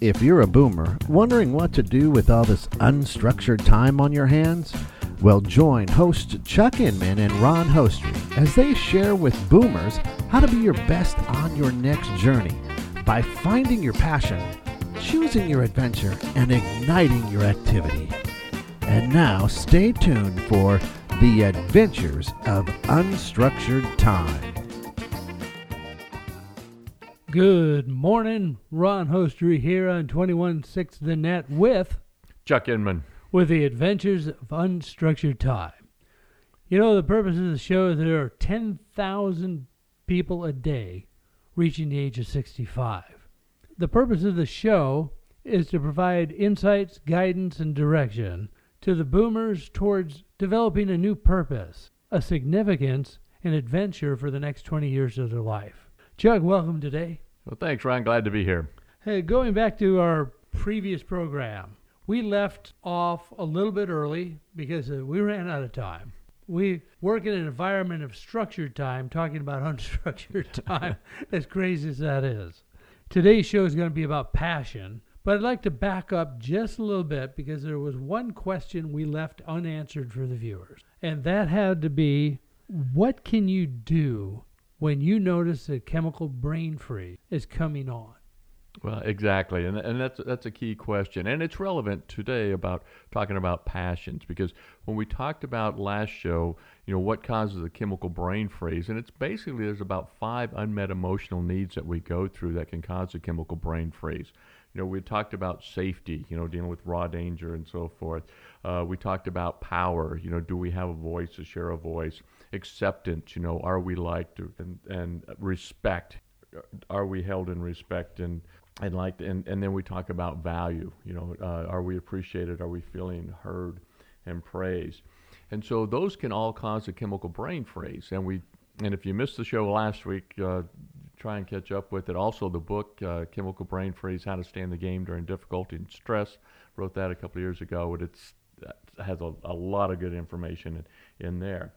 If you're a boomer, wondering what to do with all this unstructured time on your hands, well, join host Chuck Inman and Ron Hostry as they share with boomers how to be your best on your next journey by finding your passion, choosing your adventure, and igniting your activity. And now, stay tuned for The Adventures of Unstructured Time. Good morning, Ron Hostry here on 216 The Net with Chuck Inman. with the Adventures of Unstructured Time. You know, the purpose of the show is there are 10,000 people a day reaching the age of 65. The purpose of the show is to provide insights, guidance, and direction to the boomers towards developing a new purpose, a significance, and adventure for the next 20 years of their life. Chuck, welcome today. Well, thanks, Ron. Glad to be here. Hey, going back to our previous program, we left off a little bit early because uh, we ran out of time. We work in an environment of structured time, talking about unstructured time, as crazy as that is. Today's show is going to be about passion, but I'd like to back up just a little bit because there was one question we left unanswered for the viewers, and that had to be what can you do when you notice that chemical brain freeze is coming on? Well, exactly, and and that's that's a key question, and it's relevant today about talking about passions because when we talked about last show, you know, what causes a chemical brain freeze, and it's basically there's about five unmet emotional needs that we go through that can cause a chemical brain freeze. You know, we talked about safety, you know, dealing with raw danger and so forth. Uh, we talked about power, you know, do we have a voice, to share a voice? Acceptance, you know, are we liked and, and respect, are we held in respect and and like and, and then we talk about value, you know, uh, are we appreciated, are we feeling heard and praised? And so those can all cause a chemical brain freeze. And we and if you missed the show last week, uh, try and catch up with it. Also, the book uh, "Chemical Brain Freeze: How to Stay in the Game During Difficulty and Stress." Wrote that a couple of years ago, and it has a, a lot of good information in, in there.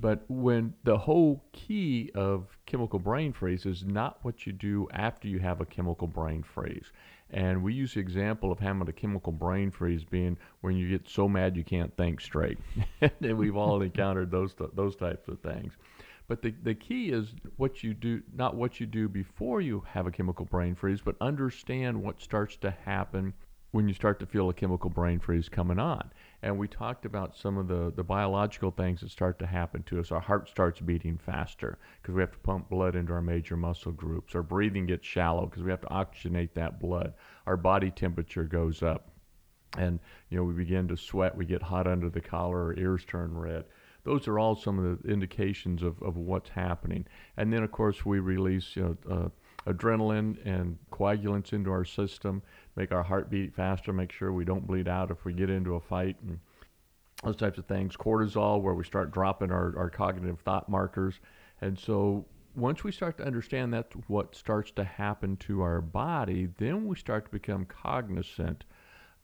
But when the whole key of chemical brain freeze is not what you do after you have a chemical brain freeze. And we use the example of having a chemical brain freeze being when you get so mad you can't think straight. and we've all encountered those those types of things. But the, the key is what you do, not what you do before you have a chemical brain freeze, but understand what starts to happen when you start to feel a chemical brain freeze coming on. And we talked about some of the, the biological things that start to happen to us. Our heart starts beating faster because we have to pump blood into our major muscle groups. Our breathing gets shallow because we have to oxygenate that blood. Our body temperature goes up. And, you know, we begin to sweat. We get hot under the collar. Our ears turn red. Those are all some of the indications of, of what's happening. And then, of course, we release, you know, uh, adrenaline and coagulants into our system, make our heart beat faster, make sure we don't bleed out if we get into a fight, and those types of things. Cortisol, where we start dropping our, our cognitive thought markers. And so once we start to understand that's what starts to happen to our body, then we start to become cognizant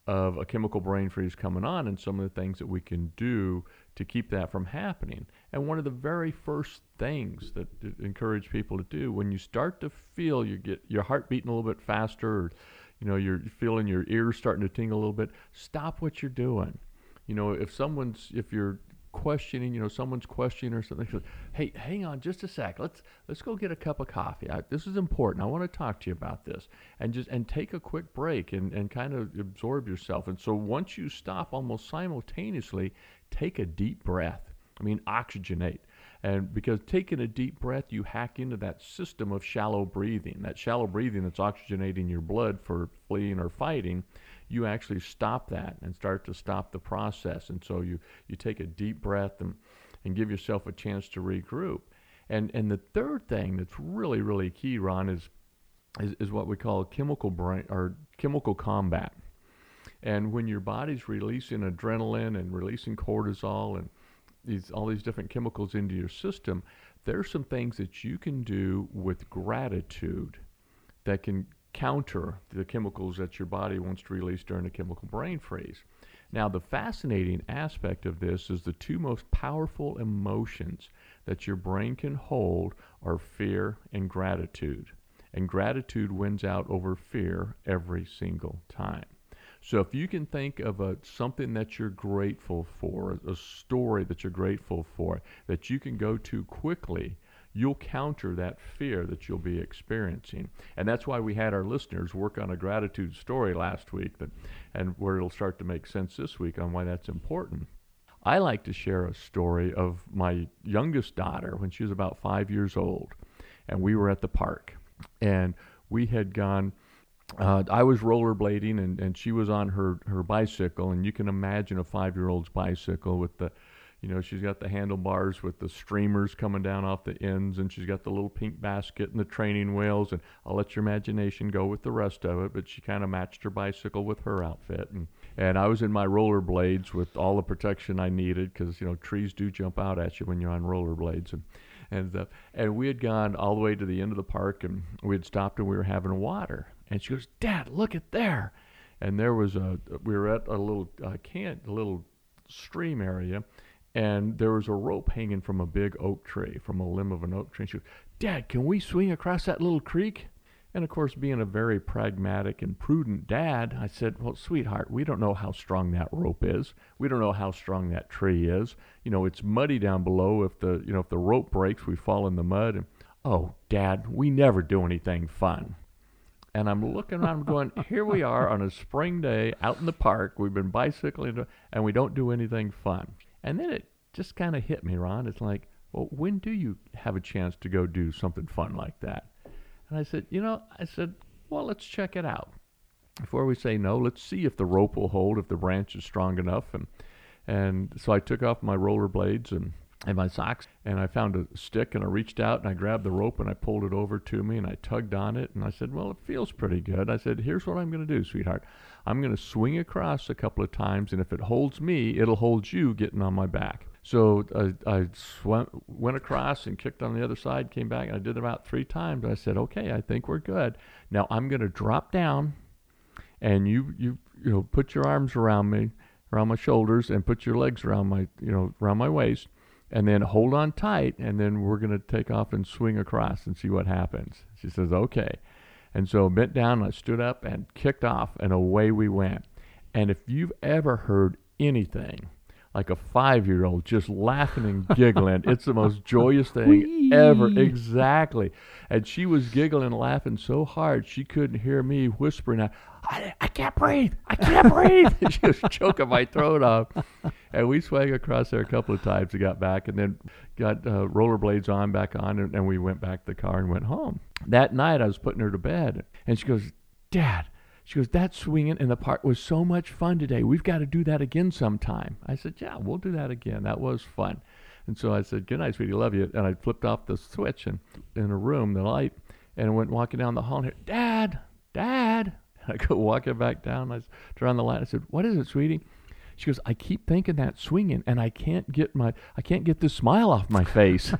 of a chemical brain freeze coming on and some of the things that we can do to keep that from happening. And one of the very first things that encourage people to do when you start to feel you get your heart beating a little bit faster, or you know you're feeling your ears starting to tingle a little bit, stop what you're doing. You know, if someone's if you're questioning, you know, someone's questioning or something. Hey, hang on just a sec. Let's let's go get a cup of coffee. I, this is important. I want to talk to you about this, and just and take a quick break and and kind of absorb yourself. And so once you stop, almost simultaneously, take a deep breath. I mean, oxygenate. And because taking a deep breath, you hack into that system of shallow breathing. That shallow breathing that's oxygenating your blood for fleeing or fighting you actually stop that and start to stop the process. And so you, you take a deep breath and, and give yourself a chance to regroup. And, and the third thing that's really, really key, Ron, is, is, is what we call chemical brain or chemical combat. And when your body's releasing adrenaline and releasing cortisol and these all these different chemicals into your system, there's some things that you can do with gratitude that can counter the chemicals that your body wants to release during a chemical brain freeze. Now, the fascinating aspect of this is the two most powerful emotions that your brain can hold are fear and gratitude. And gratitude wins out over fear every single time. So if you can think of a something that you're grateful for, a story that you're grateful for, that you can go to quickly, you'll counter that fear that you'll be experiencing. And that's why we had our listeners work on a gratitude story last week that and where it'll start to make sense this week on why that's important. I like to share a story of my youngest daughter when she was about 5 years old and we were at the park and we had gone uh, I was rollerblading and, and she was on her, her bicycle, and you can imagine a five year old's bicycle with the, you know, she's got the handlebars with the streamers coming down off the ends, and she's got the little pink basket and the training wheels. And I'll let your imagination go with the rest of it, but she kind of matched her bicycle with her outfit. And, and I was in my rollerblades with all the protection I needed because, you know, trees do jump out at you when you're on rollerblades. And, and, uh, and we had gone all the way to the end of the park, and we had stopped and we were having water and she goes, Dad, look at there. And there was a, we were at a little uh, can, a little stream area, and there was a rope hanging from a big oak tree, from a limb of an oak tree. And she goes, Dad, can we swing across that little creek? And of course, being a very pragmatic and prudent dad, I said, Well, sweetheart, we don't know how strong that rope is. We don't know how strong that tree is. You know, it's muddy down below. If the you know if the rope breaks, we fall in the mud. And oh, Dad, we never do anything fun and I'm looking around, I'm going, here we are on a spring day out in the park. We've been bicycling, and we don't do anything fun. And then it just kind of hit me, Ron. It's like, well, when do you have a chance to go do something fun like that? And I said, you know, I said, well, let's check it out. Before we say no, let's see if the rope will hold, if the branch is strong enough. And and so I took off my rollerblades and and my socks and I found a stick and I reached out and I grabbed the rope and I pulled it over to me and I tugged on it and I said, "Well, it feels pretty good." I said, "Here's what I'm going to do, sweetheart. I'm going to swing across a couple of times and if it holds me, it'll hold you getting on my back." So I, I swam, went across and kicked on the other side, came back, and I did it about three times. I said, "Okay, I think we're good. Now I'm going to drop down, and you you you know put your arms around me, around my shoulders, and put your legs around my you know around my waist, and then hold on tight, and then we're going to take off and swing across and see what happens. She says, okay. And so bent down, I stood up and kicked off, and away we went. And if you've ever heard anything like a five year old just laughing and giggling. it's the most joyous thing Whee! ever. Exactly. And she was giggling and laughing so hard she couldn't hear me whispering, I, I can't breathe. I can't breathe. she was choking my throat off. And we swung across there a couple of times and got back and then got uh, rollerblades on back on and, and we went back to the car and went home. That night I was putting her to bed and she goes, Dad, she goes, that swinging in the park was so much fun today. We've got to do that again sometime. I said, yeah, we'll do that again. That was fun. And so I said, good night, sweetie, love you. And I flipped off the switch and in a room, the light, and went walking down the hall and I Dad, Dad. I go walking back down. I turn on the light. I said, what is it, sweetie? She goes, I keep thinking that swinging, and I can't get my, I can't get the smile off my face.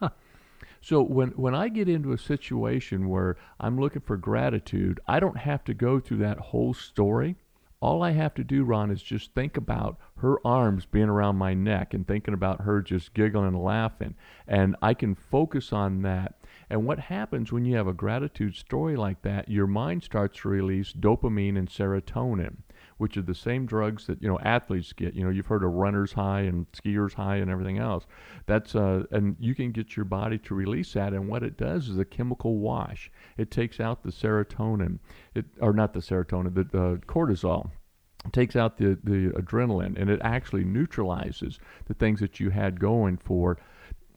So when when I get into a situation where I'm looking for gratitude, I don't have to go through that whole story. All I have to do, Ron, is just think about her arms being around my neck and thinking about her just giggling and laughing. And I can focus on that. And what happens when you have a gratitude story like that, your mind starts to release dopamine and serotonin which are the same drugs that you know athletes get. You know, you've heard of runner's high and skiers high and everything else. That's uh, and you can get your body to release that. And what it does is a chemical wash. It takes out the serotonin, it or not the serotonin, the uh, cortisol takes out the, the adrenaline and it actually neutralizes the things that you had going for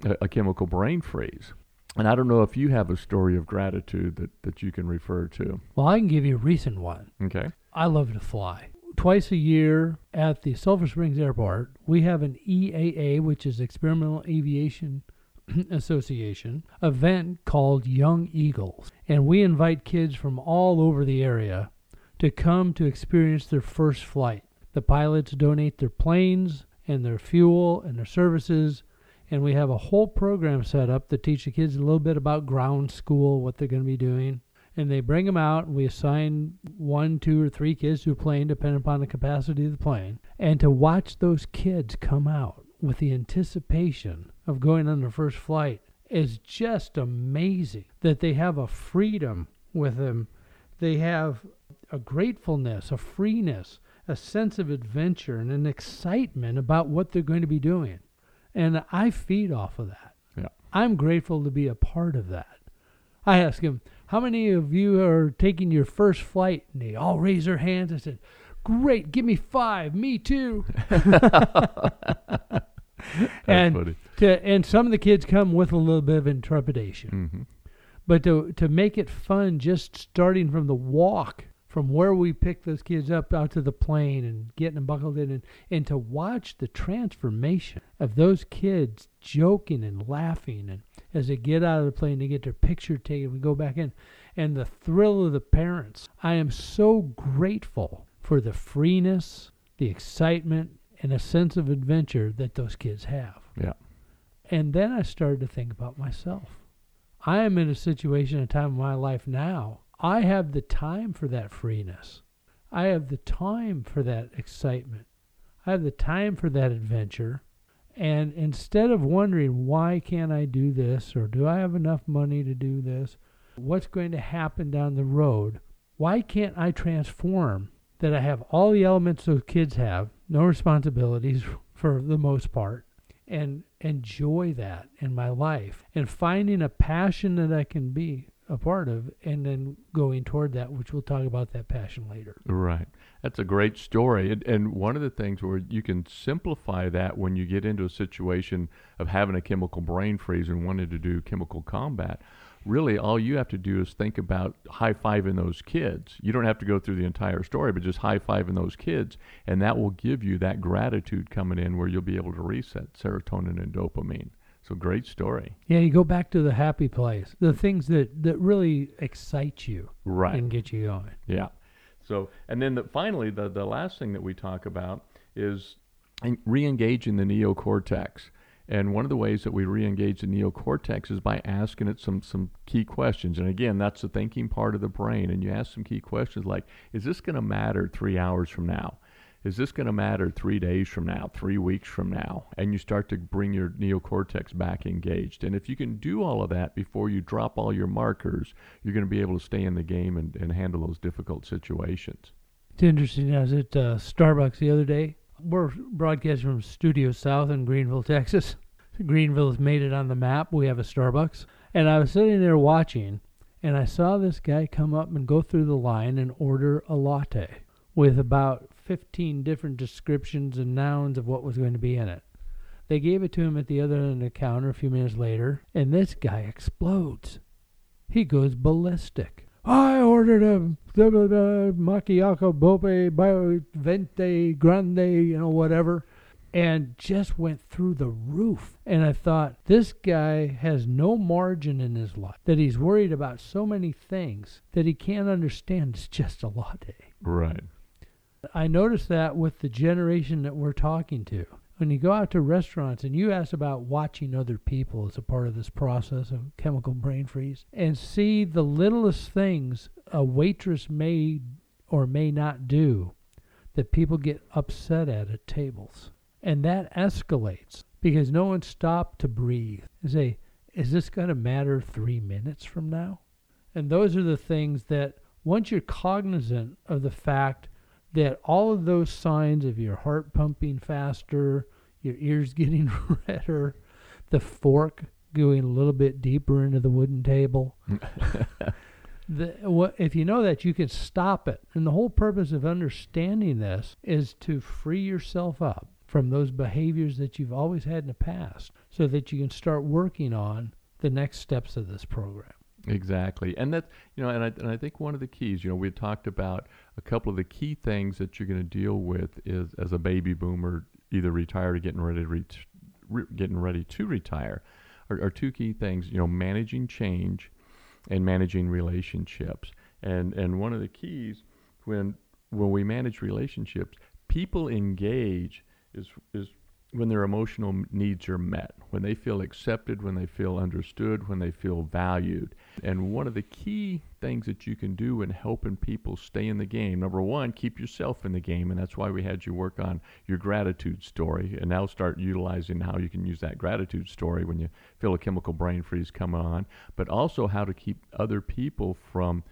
a, a, chemical brain freeze. And I don't know if you have a story of gratitude that, that you can refer to. Well, I can give you a recent one. Okay. I love to fly twice a year at the Sulphur Springs Airport, we have an EAA, which is Experimental Aviation Association, event called Young Eagles. And we invite kids from all over the area to come to experience their first flight. The pilots donate their planes and their fuel and their services. And we have a whole program set up to teach the kids a little bit about ground school, what they're going to be doing and they bring them out and we assign one two or three kids to a plane depending upon the capacity of the plane and to watch those kids come out with the anticipation of going on their first flight is just amazing that they have a freedom with them. They have a gratefulness, a freeness, a sense of adventure, and an excitement about what they're going to be doing. And I feed off of that. Yeah. I'm grateful to be a part of that. I ask them, How many of you are taking your first flight? And they all raise their hands. I said, Great, give me five. Me too. And to and some of the kids come with a little bit of intrepidation. hmm But to to make it fun, just starting from the walk from where we pick those kids up out to the plane and getting them buckled in and, and to watch the transformation of those kids joking and laughing and as they get out of the plane they get their picture taken we go back in and the thrill of the parents i am so grateful for the freeness the excitement and a sense of adventure that those kids have Yeah. and then I started to think about myself. I am in a situation, a time of my life now. I have the time for that freeness. I have the time for that excitement. I have the time for that adventure. And instead of wondering, why can't I do this? Or do I have enough money to do this? What's going to happen down the road? Why can't I transform that I have all the elements those kids have, no responsibilities for the most part, and enjoy that in my life and finding a passion that I can be a part of and then going toward that which we'll talk about that passion later. Right. That's a great story. And, and one of the things where you can simplify that when you get into a situation of having a chemical brain freeze and wanting to do chemical combat, really all you have to do is think about high fiving those kids. You don't have to go through the entire story, but just high fiving those kids. And that will give you that gratitude coming in where you'll be able to reset serotonin and dopamine. So great story. Yeah, you go back to the happy place, the things that, that really excite you Right. and get you going. Yeah. So, and then the, finally, the, the last thing that we talk about is re-engaging the neocortex. And one of the ways that we re-engage the neocortex is by asking it some some key questions. And again, that's the thinking part of the brain. And you ask some key questions like, is this going to matter three hours from now? Is this going to matter three days from now, three weeks from now? And you start to bring your neocortex back engaged. And if you can do all of that before you drop all your markers, you're going to be able to stay in the game and, and handle those difficult situations. It's interesting. I was at uh, Starbucks the other day. We're broadcasting from Studio South in Greenville, Texas. Greenville has made it on the map. We have a Starbucks. And I was sitting there watching, and I saw this guy come up and go through the line and order a latte with about 15 different descriptions and nouns of what was going to be in it. They gave it to him at the other end of the counter a few minutes later, and this guy explodes. He goes ballistic. I ordered a blah, blah, blah, macchiato bope bio venti grande, you know, whatever, and just went through the roof. And I thought, this guy has no margin in his life, that he's worried about so many things that he can't understand it's just a latte. Right. I noticed that with the generation that we're talking to. When you go out to restaurants and you ask about watching other people as a part of this process of chemical brain freeze and see the littlest things a waitress may or may not do that people get upset at at tables. And that escalates because no one stopped to breathe and say, is this going to matter three minutes from now? And those are the things that once you're cognizant of the fact that all of those signs of your heart pumping faster, your ears getting redder, the fork going a little bit deeper into the wooden table. the, what, if you know that, you can stop it. And the whole purpose of understanding this is to free yourself up from those behaviors that you've always had in the past so that you can start working on the next steps of this program. Exactly, and that you know, and I and I think one of the keys, you know, we talked about a couple of the key things that you're going to deal with is as a baby boomer, either retired or getting ready to re- getting ready to retire, are, are two key things. You know, managing change and managing relationships, and and one of the keys when when we manage relationships, people engage is is when their emotional needs are met, when they feel accepted, when they feel understood, when they feel valued. And one of the key things that you can do in helping people stay in the game, number one, keep yourself in the game. And that's why we had you work on your gratitude story. And now start utilizing how you can use that gratitude story when you feel a chemical brain freeze come on, but also how to keep other people from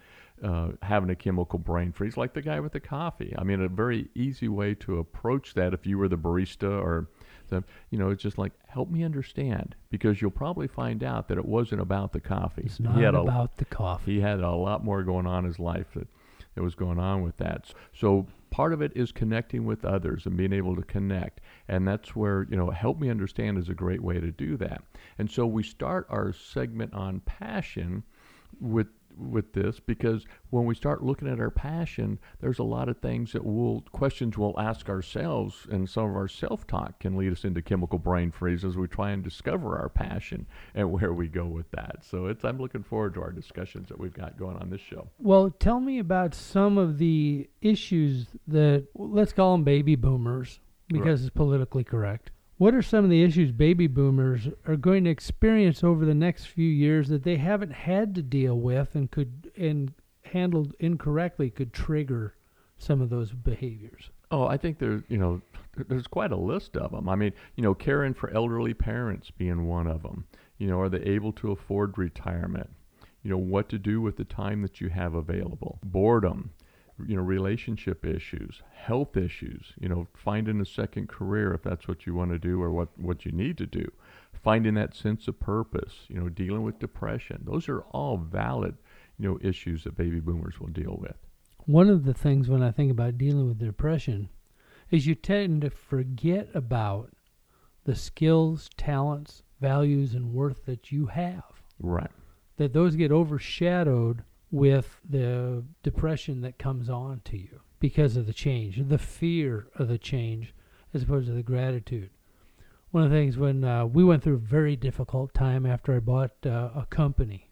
uh, having a chemical brain freeze, like the guy with the coffee. I mean, a very easy way to approach that if you were the barista or the, you know, it's just like help me understand because you'll probably find out that it wasn't about the coffee. It's not had a, about the coffee. he had a lot more going on in his life that, that was going on with that. So part of it is connecting with others and being able to connect. And that's where, you know, help me understand is a great way to do that. And so we start our segment on passion with with this because when we start looking at our passion, there's a lot of things that we'll questions we'll ask ourselves, and some of our self-talk can lead us into chemical brain freeze as we try and discover our passion and where we go with that. So it's I'm looking forward to our discussions that we've got going on this show. Well, tell me about some of the issues that let's call them baby boomers because it's politically correct. What are some of the issues baby boomers are going to experience over the next few years that they haven't had to deal with and could and handled incorrectly could trigger some of those behaviors? Oh, I think there's you know there's quite a list of them. I mean, you know, caring for elderly parents being one of them. You know, are they able to afford retirement? You know, what to do with the time that you have available? Boredom, you know, relationship issues, health issues. You know, finding a second career if that's what you want to do or what what you need to do. Finding that sense of purpose. You know, dealing with depression. Those are all valid, you know, issues that baby boomers will deal with. One of the things when I think about dealing with depression is you tend to forget about the skills, talents, values, and worth that you have. Right. That those get overshadowed with the depression that comes on to you because of the change, the fear of the change, as opposed to the gratitude. One of the things when uh, we went through a very difficult time after I bought uh, a company,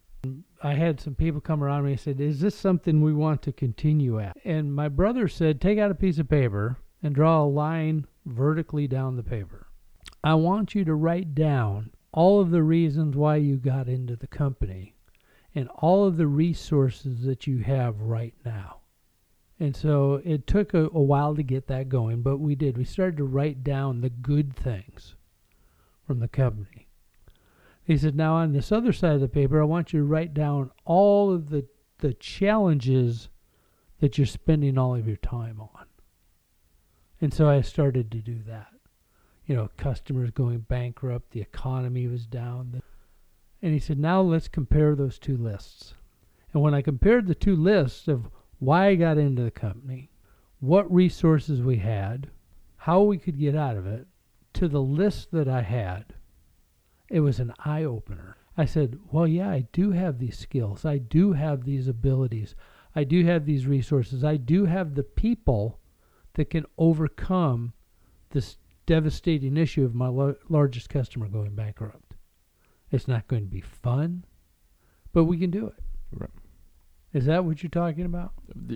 I had some people come around me and said, "Is this something we want to continue at?" And my brother said, "Take out a piece of paper and draw a line vertically down the paper. I want you to write down all of the reasons why you got into the company and all of the resources that you have right now." And so it took a, a while to get that going, but we did. We started to write down the good things from the company. He said, now on this other side of the paper, I want you to write down all of the, the challenges that you're spending all of your time on. And so I started to do that. You know, customers going bankrupt, the economy was down. And he said, now let's compare those two lists. And when I compared the two lists of why I got into the company, what resources we had, how we could get out of it, to the list that I had, it was an eye opener. I said, Well, yeah, I do have these skills. I do have these abilities. I do have these resources. I do have the people that can overcome this devastating issue of my lo- largest customer going bankrupt. It's not going to be fun, but we can do it. Right. Is that what you're talking about?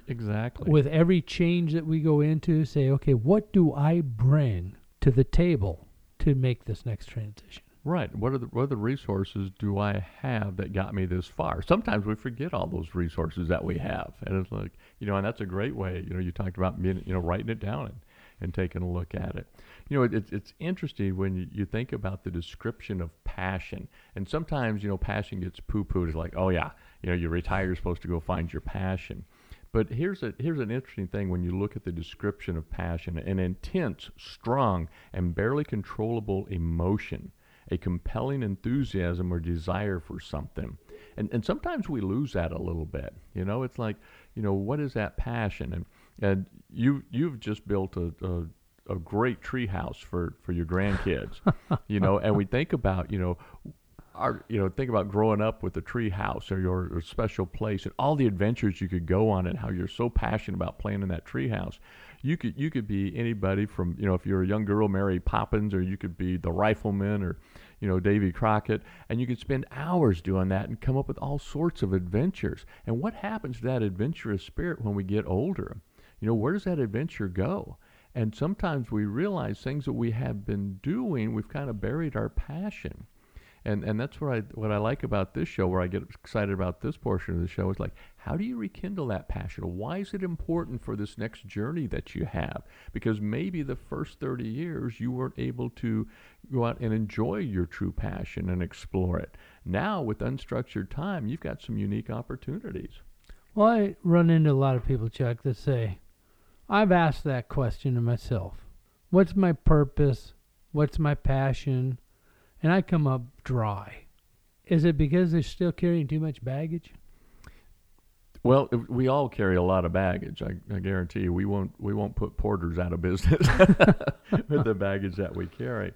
Exactly. With every change that we go into, say, okay, what do I bring to the table to make this next transition? Right. What are the what are the resources do I have that got me this far? Sometimes we forget all those resources that we have, and it's like you know, and that's a great way. You know, you talked about being, you know writing it down and, and taking a look at it. You know, it, it's it's interesting when you, think about the description of passion, and sometimes you know passion gets poo pooed. It's like, oh yeah, you know, you retire, you're supposed to go find your passion. But here's a here's an interesting thing when you look at the description of passion: an intense, strong, and barely controllable emotion a compelling enthusiasm or desire for something. And and sometimes we lose that a little bit. You know, it's like, you know, what is that passion? And and you you've just built a, a a great tree house for, for your grandkids, you know, and we think about, you know, our, you know, think about growing up with a tree house or your or special place and all the adventures you could go on and how you're so passionate about playing in that tree house. You could you could be anybody from, you know, if you're a young girl, Mary Poppins, or you could be the rifleman or, you know, Davy Crockett, and you could spend hours doing that and come up with all sorts of adventures. And what happens to that adventurous spirit when we get older? You know, where does that adventure go? And sometimes we realize things that we have been doing, we've kind of buried our passion. And and that's what I what I like about this show, where I get excited about this portion of the show, is like, how do you rekindle that passion? Why is it important for this next journey that you have? Because maybe the first 30 years you weren't able to go out and enjoy your true passion and explore it. Now with unstructured time, you've got some unique opportunities. Well, I run into a lot of people, Chuck, that say, I've asked that question to myself. What's my purpose? What's my passion? And I come up dry. Is it because they're still carrying too much baggage? Well, we all carry a lot of baggage. I, I guarantee you, we won't we won't put porters out of business with the baggage that we carry.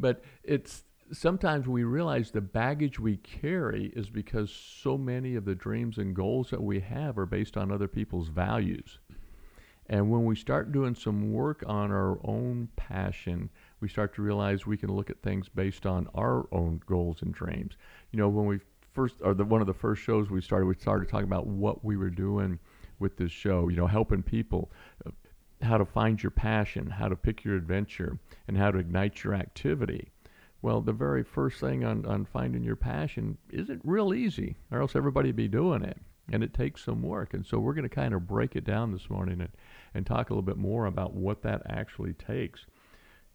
But it's sometimes we realize the baggage we carry is because so many of the dreams and goals that we have are based on other people's values. And when we start doing some work on our own passion, we start to realize we can look at things based on our own goals and dreams. You know, when we first, or the, one of the first shows we started, we started talking about what we were doing with this show, you know, helping people, uh, how to find your passion, how to pick your adventure, and how to ignite your activity. Well, the very first thing on, on finding your passion isn't real easy, or else everybody be doing it. And it takes some work. And so we're going to kind of break it down this morning and, and talk a little bit more about what that actually takes.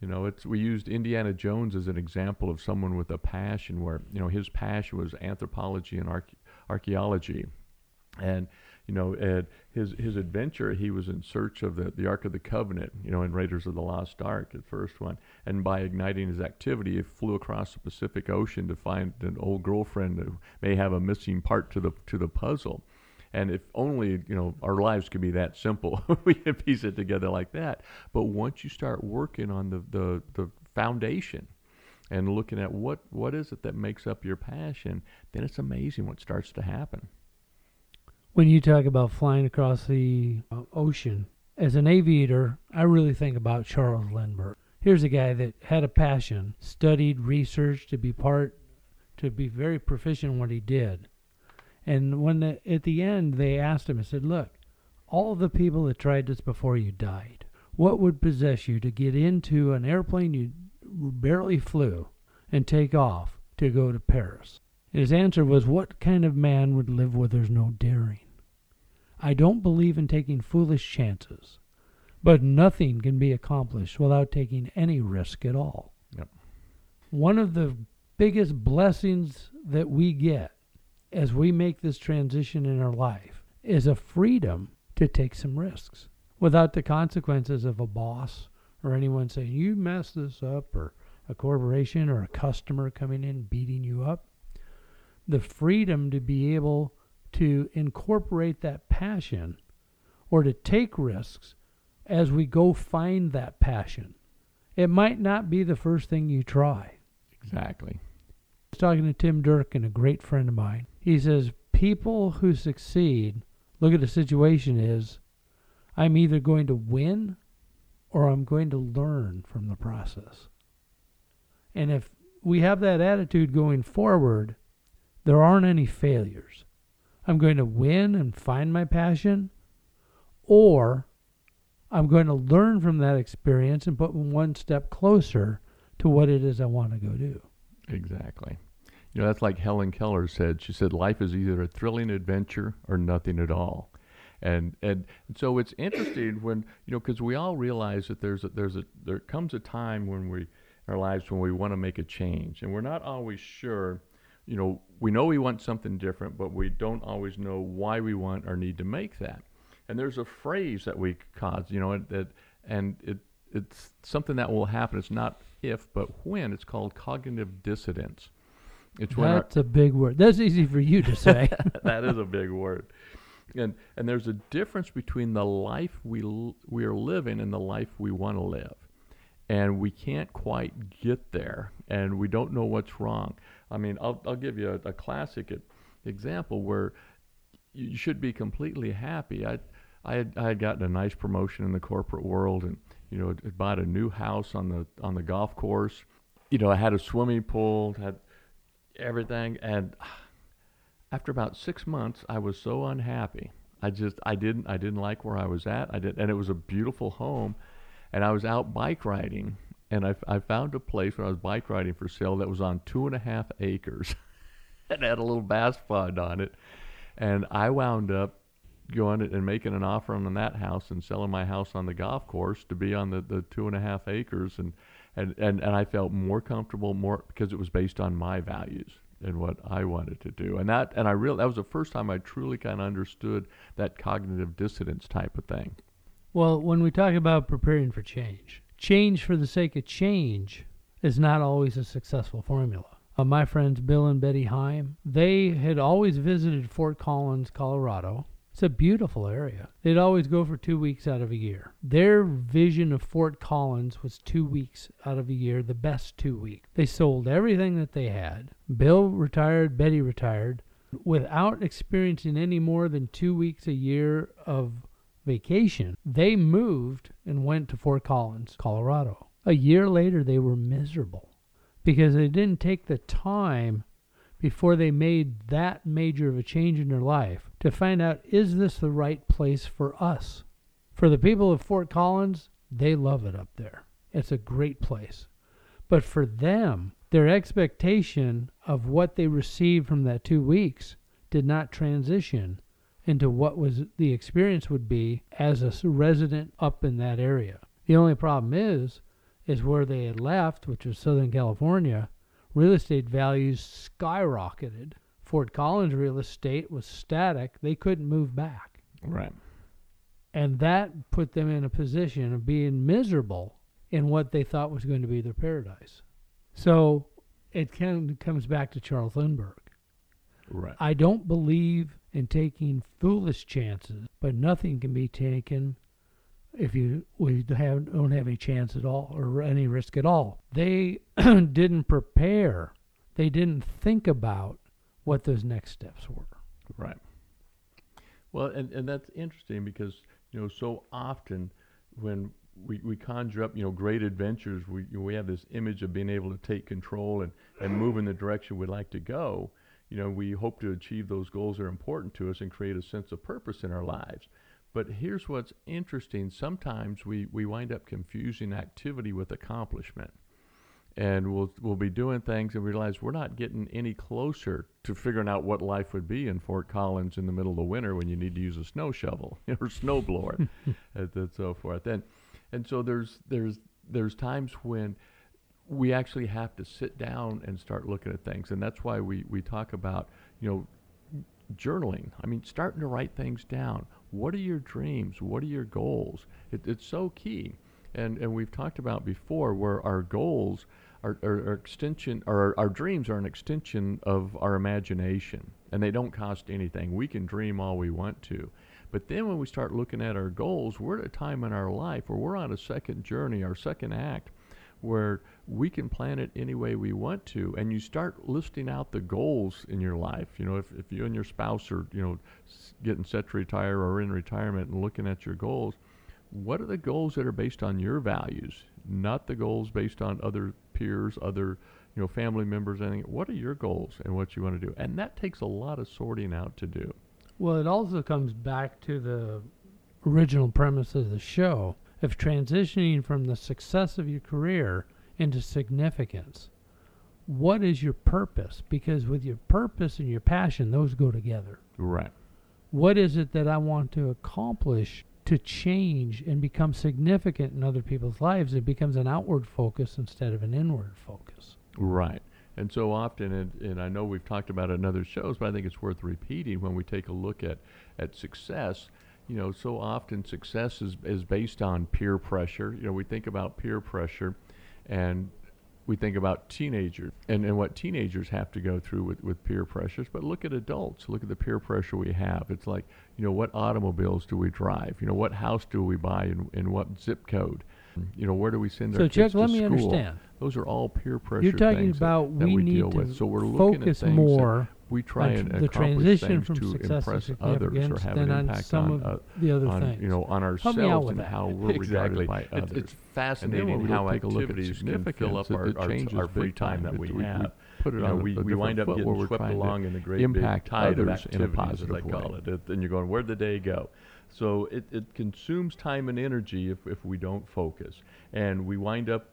You know, it's we used Indiana Jones as an example of someone with a passion where, you know, his passion was anthropology and archaeology. And you know, Ed, his his adventure, he was in search of the, the Ark of the Covenant, you know, in Raiders of the Lost Ark, the first one. And by igniting his activity, he flew across the Pacific Ocean to find an old girlfriend who may have a missing part to the to the puzzle. And if only you know our lives could be that simple, we can piece it together like that. But once you start working on the the, the foundation and looking at what what is it that makes up your passion, then it's amazing what starts to happen. When you talk about flying across the uh, ocean, as an aviator, I really think about Charles Lindbergh. Here's a guy that had a passion, studied, researched to be part, to be very proficient in what he did. And when the, at the end they asked him, I said, "Look, all the people that tried this before you died. What would possess you to get into an airplane you barely flew and take off to go to Paris?" His answer was, "What kind of man would live where there's no daring?" I don't believe in taking foolish chances, but nothing can be accomplished without taking any risk at all. Yep. One of the biggest blessings that we get as we make this transition in our life is a freedom to take some risks without the consequences of a boss or anyone saying, you messed this up, or a corporation or a customer coming in beating you up. The freedom to be able to incorporate that passion or to take risks as we go find that passion. It might not be the first thing you try. Exactly. I was talking to Tim Durkin, a great friend of mine. He says, People who succeed look at the situation as I'm either going to win or I'm going to learn from the process. And if we have that attitude going forward, there aren't any failures. I'm going to win and find my passion, or I'm going to learn from that experience and put one step closer to what it is I want to go do. Exactly. You know, that's like Helen Keller said. She said, "Life is either a thrilling adventure or nothing at all." And and, so it's interesting when you know because we all realize that there's a, there's a there comes a time when we in our lives when we want to make a change, and we're not always sure. You know, we know we want something different, but we don't always know why we want or need to make that. And there's a phrase that we cause, you know, that and it it's something that will happen. It's not if, but when. It's called cognitive dissonance. It's when our, That's a big word. That's easy for you to say. that is a big word. And and there's a difference between the life we l- we are living and the life we want to live. And we can't quite get there and we don't know what's wrong. I mean, I'll I'll give you a, a classic example where you should be completely happy. I I had, I had gotten a nice promotion in the corporate world and you know, had bought a new house on the on the golf course. You know, I had a swimming pool, had everything and after about six months, I was so unhappy. I just I didn't I didn't like where I was at. I did, and it was a beautiful home, and I was out bike riding, and I, I found a place when I was bike riding for sale that was on two and a half acres, and had a little bass pond on it, and I wound up going and making an offer on that house and selling my house on the golf course to be on the, the two and a half acres and, and, and, and I felt more comfortable more because it was based on my values and what I wanted to do. And that and I real that was the first time I truly kind of understood that cognitive dissonance type of thing. Well, when we talk about preparing for change, change for the sake of change is not always a successful formula. Uh, my friends Bill and Betty Heim, they had always visited Fort Collins, Colorado. It's a beautiful area. They'd always go for two weeks out of a year. Their vision of Fort Collins was two weeks out of a year, the best two weeks. They sold everything that they had. Bill retired, Betty retired, without experiencing any more than two weeks a year of vacation. They moved and went to Fort Collins, Colorado. A year later, they were miserable because they didn't take the time before they made that major of a change in their life to find out is this the right place for us? For the people of Fort Collins, they love it up there. It's a great place. But for them, their expectation of what they received from that two weeks did not transition into what was the experience would be as a resident up in that area. The only problem is, is where they had left, which was Southern California, real estate values skyrocketed. Fort Collins real estate was static. They couldn't move back. Right. And that put them in a position of being miserable in what they thought was going to be their paradise. So it kind of comes back to Charles Lindbergh. Right. I don't believe in taking foolish chances, but nothing can be taken if you we have, don't have any chance at all or any risk at all. They didn't prepare. They didn't think about what those next steps were. Right. Well, and, and that's interesting because, you know, so often when we, we conjure up, you know, great adventures, we, we have this image of being able to take control and, and move in the direction we'd like to go. You know, we hope to achieve those goals that are important to us and create a sense of purpose in our lives. But here's what's interesting. Sometimes we, we wind up confusing activity with accomplishment. And we'll, we'll be doing things and realize we're not getting any closer to figuring out what life would be in Fort Collins in the middle of the winter when you need to use a snow shovel or snow blower and, and so forth. And, and so there's, there's, there's times when we actually have to sit down and start looking at things. And that's why we, we talk about, you know, journaling. I mean, starting to write things down. What are your dreams? What are your goals? It, it's so key. And, and we've talked about before where our goals are, are, are extension, or our, our dreams are an extension of our imagination, and they don't cost anything. We can dream all we want to. But then when we start looking at our goals, we're at a time in our life where we're on a second journey, our second act, where we can plan it any way we want to and you start listing out the goals in your life. You know if, if you and your spouse are you know getting set to retire or in retirement and looking at your goals what are the goals that are based on your values not the goals based on other peers other you know family members anything? What are your goals and what you want to do? And that takes a lot of sorting out to do. Well it also comes back to the original premise of the show of transitioning from the success of your career into significance. What is your purpose? Because with your purpose and your passion, those go together. Right. What is it that I want to accomplish to change and become significant in other people's lives? It becomes an outward focus instead of an inward focus. Right. And so often, and, and I know we've talked about it in other shows, but I think it's worth repeating when we take a look at, at success you know, so often success is, is based on peer pressure. You know, we think about peer pressure and we think about teenagers and, and what teenagers have to go through with, with peer pressures. But look at adults. Look at the peer pressure we have. It's like, you know, what automobiles do we drive? You know, what house do we buy in, in what zip code? You know, where do we send so our Chuck, kids let me school? understand. Those are all peer pressure You're talking things that- about that, we we, need deal to with. So we're looking at focus things more we try on and the accomplish transition things from to success to impress others or significance have than an on impact some on, of uh, the other on things. you know on Help me out ourselves with and that. how we're exactly. regarded by It's, others. it's And then fascinating when we how take a look at activities can significance, fill up it- our, it our, changes our free big time. time that It- we we- we have. put it You know, on. we- a we different wind up foot getting we're swept trying to along in the great big impact tide of others in a activities, as positive I call way. it. It- And you're going, where'd the day go? So it, it consumes time and energy if, if we don't focus. And we wind up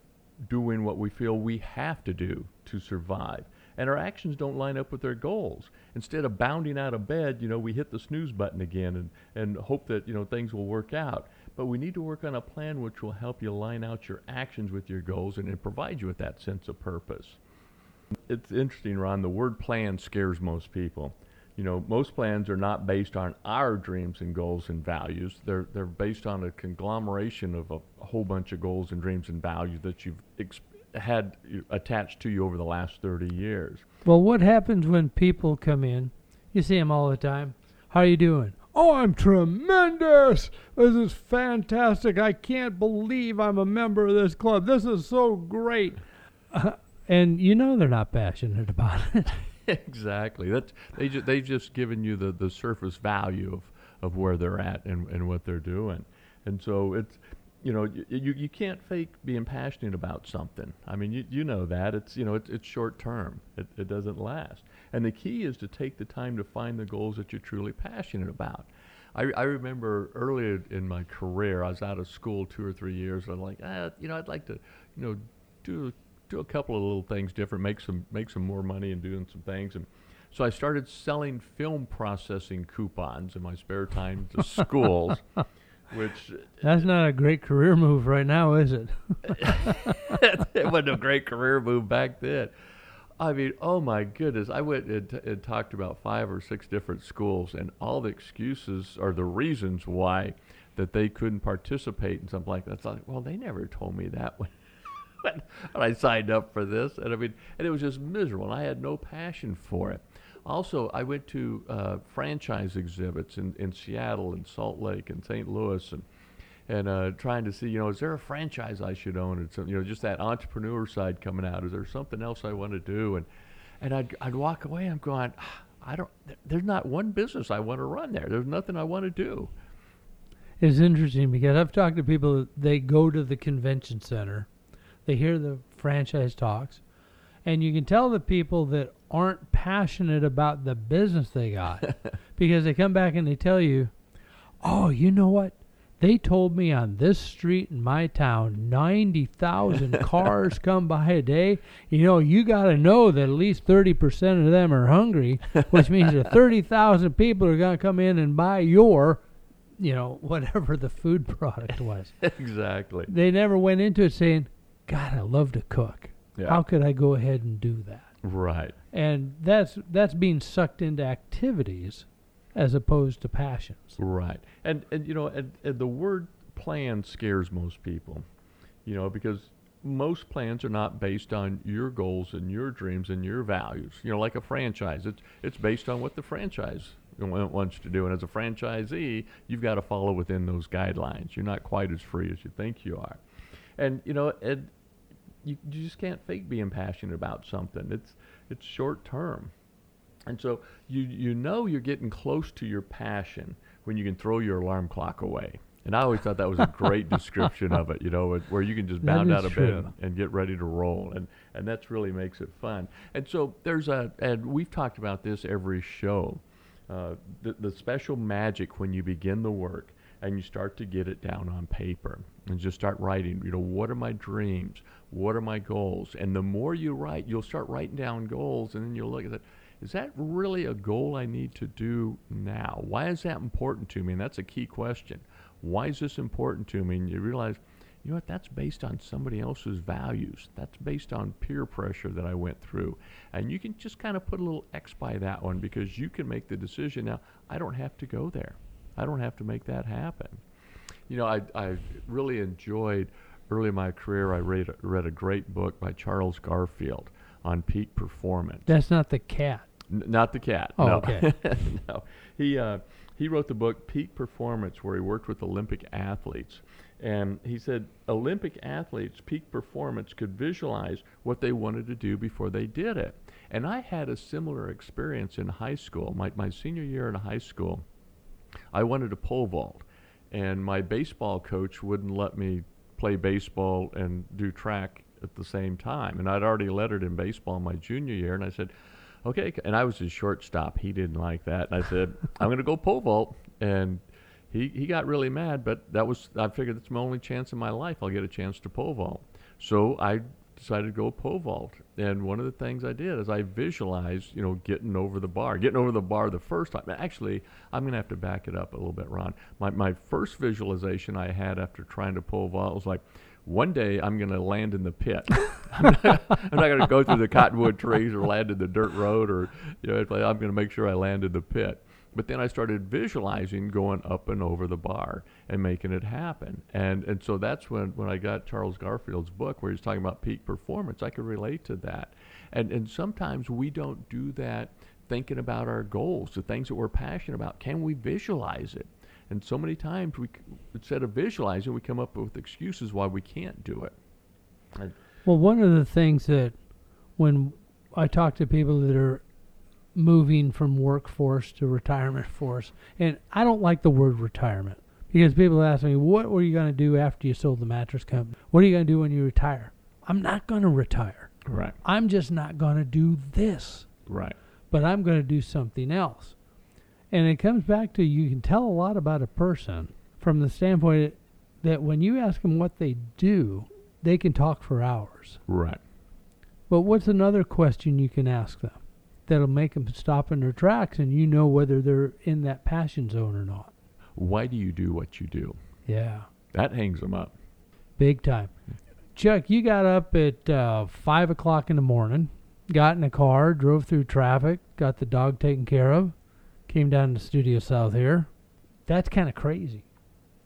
doing what we feel we have to do to survive. And our actions don't line up with their goals. Instead of bounding out of bed, you know, we hit the snooze button again and, and hope that, you know, things will work out. But we need to work on a plan which will help you line out your actions with your goals and, it provides you with that sense of purpose. It's interesting, Ron. The word plan scares most people. You know, most plans are not based on our dreams and goals and values. They're they're based on a conglomeration of a, a whole bunch of goals and dreams and values that you've ex- had attached to you over the last 30 years. Well, what happens when people come in? You see them all the time. How are you doing? Oh, I'm tremendous. This is fantastic. I can't believe I'm a member of this club. This is so great. Uh, and you know they're not passionate about it. exactly. That's they just they've just given you the, the surface value of, of where they're at and, and what they're doing, and so it's you know you, you you can't fake being passionate about something. I mean you you know that it's you know it's it's short term. It it doesn't last, and the key is to take the time to find the goals that you're truly passionate about. I, I remember earlier in my career, I was out of school two or three years. I'm like, ah, you know, I'd like to, you know, do do a couple of little things different, make some make some more money and doing some things. And so I started selling film processing coupons in my spare time to schools, which That's not a great career move right now, is it? it wasn't a great career move back then. I mean, oh my goodness! I went and, t- and talked about five or six different schools, and all the excuses or the reasons why that they couldn't participate in something like that. It's like, well, they never told me that when, when I signed up for this, and I mean, and it was just miserable. And I had no passion for it. Also, I went to uh, franchise exhibits in, in Seattle and Salt Lake and St. Louis, and and uh, trying to see, you know, is there a franchise I should own? And so, you know, just that entrepreneur side coming out. Is there something else I want to do? And and I'd I'd walk away. I'm going, "Ah, I don't. There's not one business I want to run there. There's nothing I want to do. It's interesting because I've talked to people they go to the convention center, they hear the franchise talks, and you can tell the people that aren't passionate about the business they got because they come back and they tell you, "Oh, you know what? They told me on this street in my town, 90,000 cars come by a day. You know, you got to know that at least 30% of them are hungry, which means that 30,000 people are going to come in and buy your, you know, whatever the food product was. exactly. They never went into it saying, God, I love to cook. Yeah. How could I go ahead and do that? Right. And that's that's being sucked into activities as opposed to passions. Right. And and you know, and, and the word plan scares most people. You know, because most plans are not based on your goals and your dreams and your values. You know, like a franchise, it's it's based on what the franchise wants to do. And as a franchisee, you've got to follow within those guidelines. You're not quite as free as you think you are. And you know, and you, you just can't fake being passionate about something. It's it's short term. And so you you know you're getting close to your passion when you can throw your alarm clock away. And I always thought that was a great description of it, you know, where- you can just bound out of true. bed and, and get ready to roll. And and that's really makes it fun. And so there's a and we've talked about this every show. Uh, the, the special magic when you begin the work and you start to get it down on paper and just start writing, you know, what are my dreams? What are my goals? And the more you write, you'll start writing down goals and then you'll look at it. Is that really a goal I need to do now? Why is that important to me? And that's a key question. Why is this important to me? And you realize, you know what, that's based on somebody else's values. That's based on peer pressure that I went through. And you can just kind of put a little X by that one because you can make the decision now, I don't have to go there. I don't have to make that happen. You know, I, I really enjoyed early in my career, I read, read a great book by Charles Garfield on peak performance. That's not the cat. N- not the cat. Oh, no. okay. no. He uh, he wrote the book Peak Performance, where he worked with Olympic athletes, and he said Olympic athletes' peak performance could visualize what they wanted to do before they did it. And I had a similar experience in high school. My my senior year in high school, I wanted to pole vault, and my baseball coach wouldn't let me play baseball and do track at the same time. And I'd already lettered in baseball my junior year, and I said, okay. And I was his shortstop. He didn't like that, and I said, I'm going to go pole vault. And he he got really mad, but that was I figured that's my only chance in my life. I'll get a chance to pole vault. So I decided to go pole vault. And one of the things I did is I visualized, you know, getting over the bar, getting over the bar the first time. Actually, I'm going to have to back it up a little bit, Ron. My, my first visualization I had after trying to pole vault was like, one day I'm going to land in the pit. I'm not, going to go through the cottonwood trees or land in the dirt road or, you know, I'm going to make sure I land in the pit. But then I started visualizing going up and over the bar and making it happen. And and so that's when, when I got Charles Garfield's book where he's talking about peak performance. I could relate to that. And and sometimes we don't do that thinking about our goals, the things that we're passionate about. Can we visualize it? And so many times we instead of visualizing, we come up with excuses why we can't do it. And well, one of the things that when I talk to people that are moving from workforce to retirement force. And I don't like the word retirement because people ask me, what were you going to do after you sold the mattress company? What are you going to do when you retire? I'm not going to retire. Right. I'm just not going to do this. Right. But I'm going to do something else. And it comes back to you can tell a lot about a person from the standpoint that when you ask them what they do, they can talk for hours. Right. But what's another question you can ask them? that'll make them stop in their tracks and you know whether they're in that passion zone or not. Why do you do what you do? Yeah. That hangs them up. Big time. Chuck, you got up at uh, 5 o'clock in the morning, got in a car, drove through traffic, got the dog taken care of, came down to Studio South here. That's kind of crazy.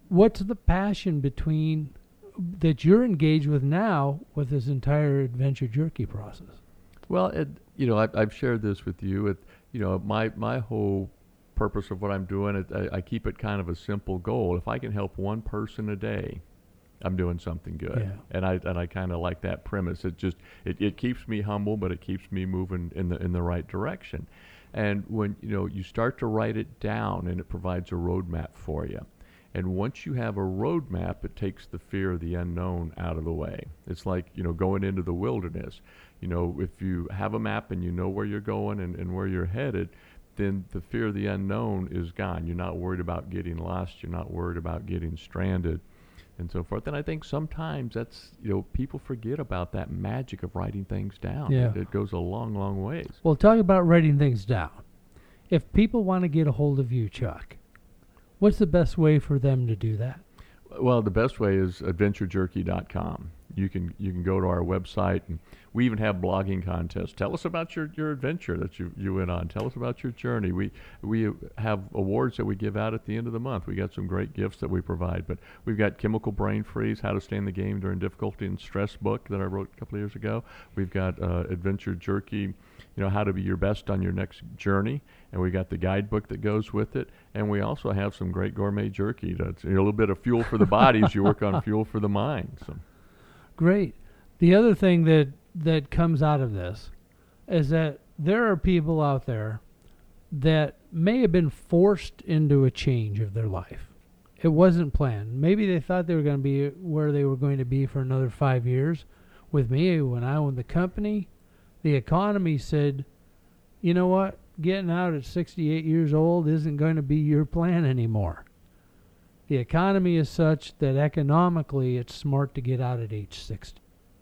What's the passion between that you're engaged with now with this entire adventure jerky process? Well, it, you know, I, I've shared this with you. It, you know, my my whole purpose of what I'm doing, it, I, I keep it kind of a simple goal. If I can help one person a day, I'm doing something good. Yeah. And I and I kind of like that premise. It just it, it keeps me humble, but it keeps me moving in the in the right direction. And when you know you start to write it down, and it provides a roadmap for you. And once you have a roadmap, it takes the fear of the unknown out of the way. It's like you know going into the wilderness you know, if you have a map and you know where you're going and, and where you're headed, then the fear of the unknown is gone. You're not worried about getting lost. You're not worried about getting stranded and so forth. And I think sometimes that's, you know, people forget about that magic of writing things down. Yeah. It, it goes a long, long ways. Well, talk about writing things down. If people want to get a hold of you, Chuck, what's the best way for them to do that? Well, the best way is adventurejerky.com. You can you can go to our website and we even have blogging contests. Tell us about your, your adventure that you, you went on. Tell us about your journey. We we have awards that we give out at the end of the month. We got some great gifts that we provide. But we've got Chemical Brain Freeze, How to Stay in the Game During Difficulty and Stress book that I wrote a couple of years ago. We've got uh, Adventure Jerky, you know, how to be your best on your next journey. And we got the guidebook that goes with it. And we also have some great gourmet jerky. That's a little bit of fuel for the body as you work on fuel for the mind. So. Great. The other thing that that comes out of this is that there are people out there that may have been forced into a change of their life. It wasn't planned. Maybe they thought they were going to be where they were going to be for another five years. With me, when I owned the company, the economy said, you know what? Getting out at 68 years old isn't going to be your plan anymore. The economy is such that economically it's smart to get out at age 60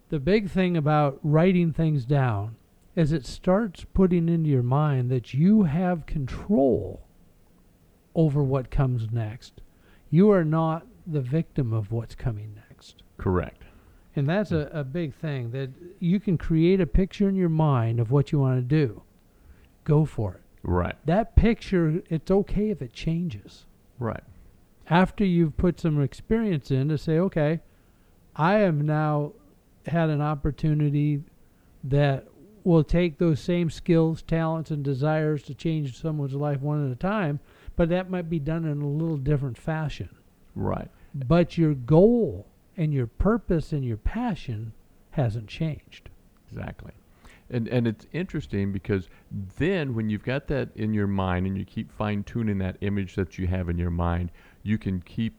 the big thing about writing things down is it starts putting into your mind that you have control over what comes next. You are not the victim of what's coming next. Correct. And that's a, a big thing that you can create a picture in your mind of what you want to do. Go for it. Right. That picture, it's okay if it changes. Right. After you've put some experience in to say, okay, I have now had an opportunity that will take those same skills, talents, and desires to change someone's life one at a time, but that might be done in a little different fashion. Right. But your goal and your purpose and your passion hasn't changed. Exactly. And and it's interesting because then when you've got that in your mind and you keep fine tuning that image that you have in your mind, you can keep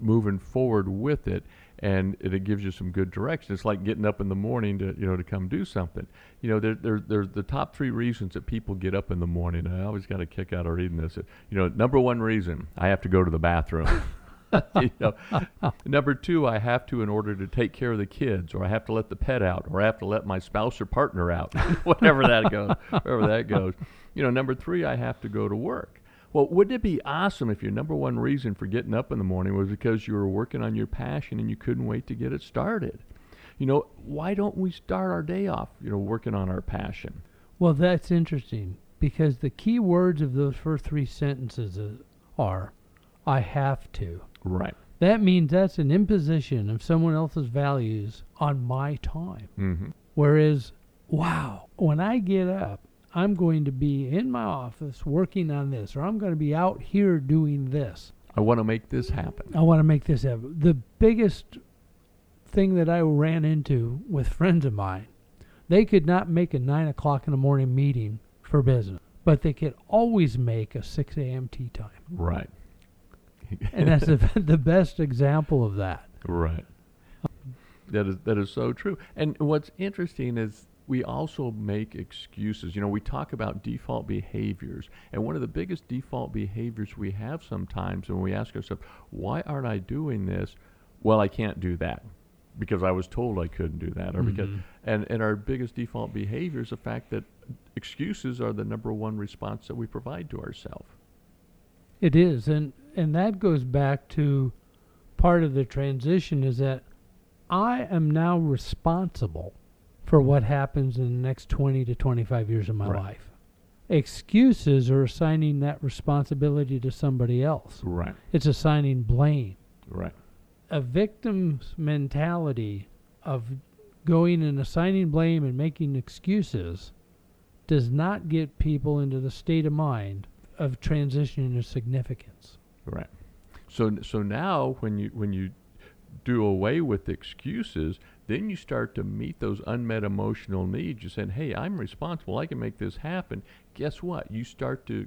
moving forward with it and it, it, gives you some good direction. It's like getting up in the morning to you know to come do something. You know, there, there, there's the top three reasons that people get up in the morning. I always got a kick out of reading this. You know, number one reason I have to go to the bathroom. you know, number two, I have to in order to take care of the kids, or I have to let the pet out, or I have to let my spouse or partner out, whatever that goes, wherever that goes. You know, number three, I have to go to work. Well, wouldn't it be awesome if your number one reason for getting up in the morning was because you were working on your passion and you couldn't wait to get it started? You know, why don't we start our day off, you know, working on our passion? Well, that's interesting because the key words of those first three sentences are I have to. Right. That means that's an imposition of someone else's values on my time. Mm-hmm. Whereas, wow, when I get up, I'm going to be in my office working on this, or I'm going to be out here doing this. I want to make this happen. I want to make this happen. The biggest thing that I ran into with friends of mine, they could not make a 9 o'clock in the morning meeting for business, but they could always make a 6 a.m. tee time. Right. and that's the, the best example of that. Right. That is that is so true. And what's interesting is we also make excuses. You know, we talk about default behaviors, and one of the biggest default behaviors we have sometimes when we ask ourselves, why aren't I doing this? Well, I can't do that because I was told I couldn't do that, or mm-hmm. because and and our biggest default behavior is the fact that excuses are the number one response that we provide to ourselves. It is, and and that goes back to part of the transition is that I am now responsible for what happens in the next 20 to 25 years of my right. life. Excuses are assigning that responsibility to somebody else. Right. It's assigning blame. Right. A victim's mentality of going and assigning blame and making excuses does not get people into the state of mind of transitioning to significance. Right. So so now when you when you do away with excuses, then you start to meet those unmet emotional needs. You said, "Hey, I'm responsible. I can make this happen." Guess what? You start to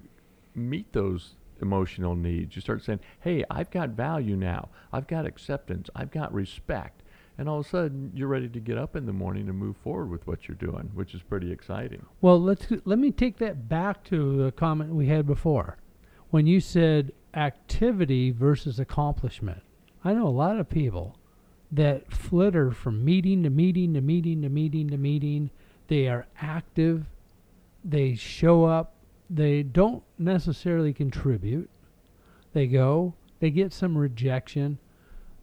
meet those emotional needs. You start saying, "Hey, I've got value now. I've got acceptance. I've got respect." And all of a sudden, you're ready to get up in the morning and move forward with what you're doing, which is pretty exciting. Well, let's let me take that back to the comment we had before, when you said activity versus accomplishment. I know a lot of people that flitter from meeting to meeting to meeting to meeting to meeting. They are active. They show up. They don't necessarily contribute. They go. They get some rejection,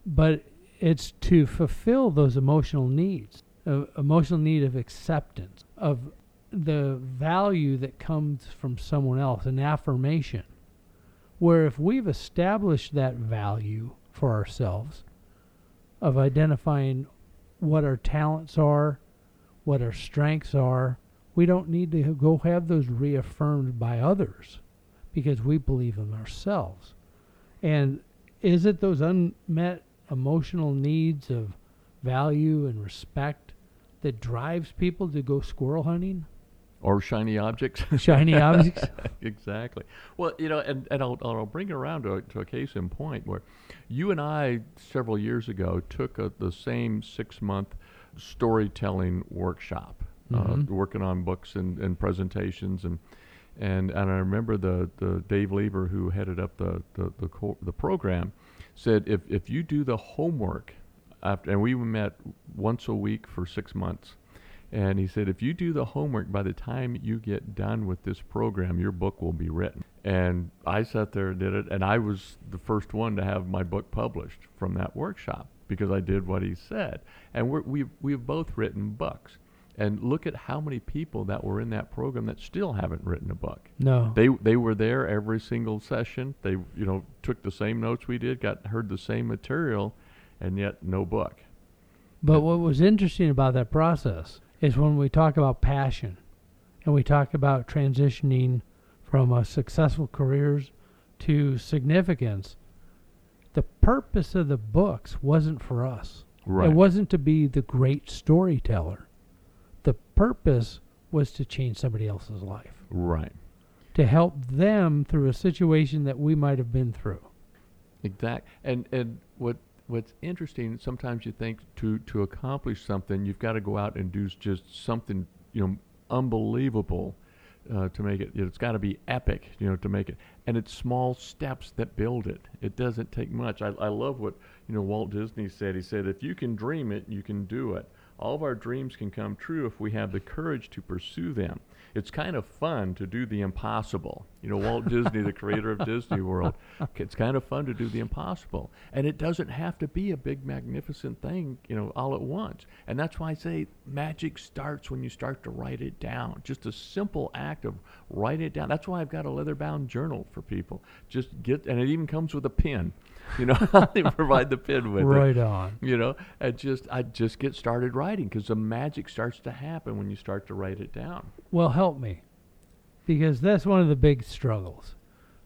but it's to fulfill those emotional needs, uh, emotional need of acceptance, of the value that comes from someone else, an affirmation. Where if we've established that value for ourselves, of identifying what our talents are, what our strengths are. We don't need to go have those reaffirmed by others because we believe in ourselves. And is it those unmet emotional needs of value and respect that drives people to go squirrel hunting? Or shiny objects. Shiny objects. exactly. Well, you know, and, and I'll, I'll bring it around to a, to a case in point where you and I several years ago took a, the same six month storytelling workshop, uh, mm-hmm. uh, working on books and, and presentations and. And, and I remember the, the Dave Lever who headed up the the, the, co- the program said if, if you do the homework after and we met once a week for six months and he said, if you do the homework by the time you get done with this program, your book will be written. And I sat there and did it, and I was the first one to have my book published from that workshop because I did what he said. And we're, we've, we've both written books. And look at how many people that were in that program that still haven't written a book. No. They they were there every single session. They you know took the same notes we did, got heard the same material, and yet no book. But what was interesting about that process is when we talk about passion and we talk about transitioning from a successful careers to significance. The purpose of the books wasn't for us. Right. It wasn't to be the great storyteller. The purpose was to change somebody else's life. Right. To help them through a situation that we might have been through. Exact. And and what what's interesting, sometimes you think to to accomplish something, you've got to go out and do just something, you know, unbelievable uh, to make it. You know, it's got to be epic, you know, to make it. And it's small steps that build it. It doesn't take much. I, I love what you know Walt Disney said. He said, if you can dream it, you can do it. All of our dreams can come true if we have the courage to pursue them it's kind of fun to do the impossible. You know, Walt Disney, the creator of Disney World, it's kind of fun to do the impossible. And it doesn't have to be a big, magnificent thing, you know, all at once. And that's why I say magic starts when you start to write it down. Just a simple act of write it down. That's why I've got a leather bound journal for people. Just get, and it even comes with a pen. You know, they provide the pen with right it. Right on. You know, and just I just get started writing because the magic starts to happen when you start to write it down. Well, help me, because that's one of the big struggles.